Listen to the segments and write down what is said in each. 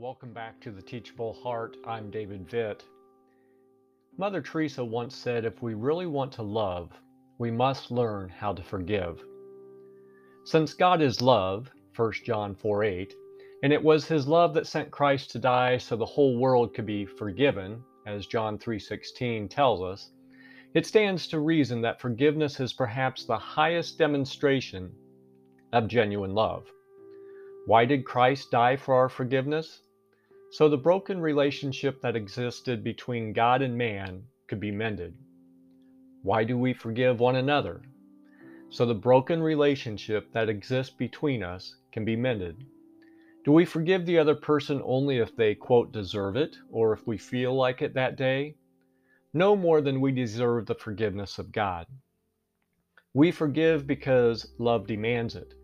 Welcome back to the Teachable Heart. I'm David Vitt. Mother Teresa once said if we really want to love, we must learn how to forgive. Since God is love, 1 John 4 8, and it was his love that sent Christ to die so the whole world could be forgiven, as John 3:16 tells us, it stands to reason that forgiveness is perhaps the highest demonstration of genuine love. Why did Christ die for our forgiveness? So the broken relationship that existed between God and man could be mended. Why do we forgive one another? So the broken relationship that exists between us can be mended. Do we forgive the other person only if they, quote, deserve it, or if we feel like it that day? No more than we deserve the forgiveness of God. We forgive because love demands it.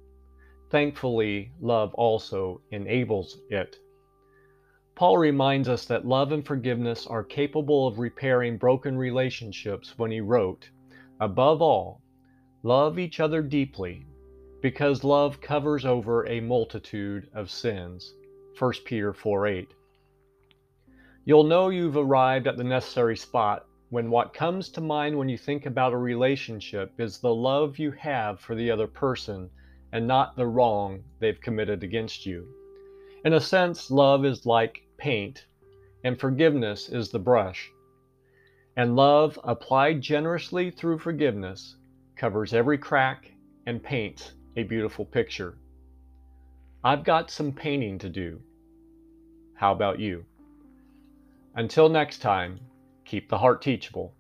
Thankfully, love also enables it. Paul reminds us that love and forgiveness are capable of repairing broken relationships when he wrote, Above all, love each other deeply, because love covers over a multitude of sins. 1 Peter 4 8. You'll know you've arrived at the necessary spot when what comes to mind when you think about a relationship is the love you have for the other person and not the wrong they've committed against you. In a sense, love is like paint, and forgiveness is the brush. And love, applied generously through forgiveness, covers every crack and paints a beautiful picture. I've got some painting to do. How about you? Until next time, keep the heart teachable.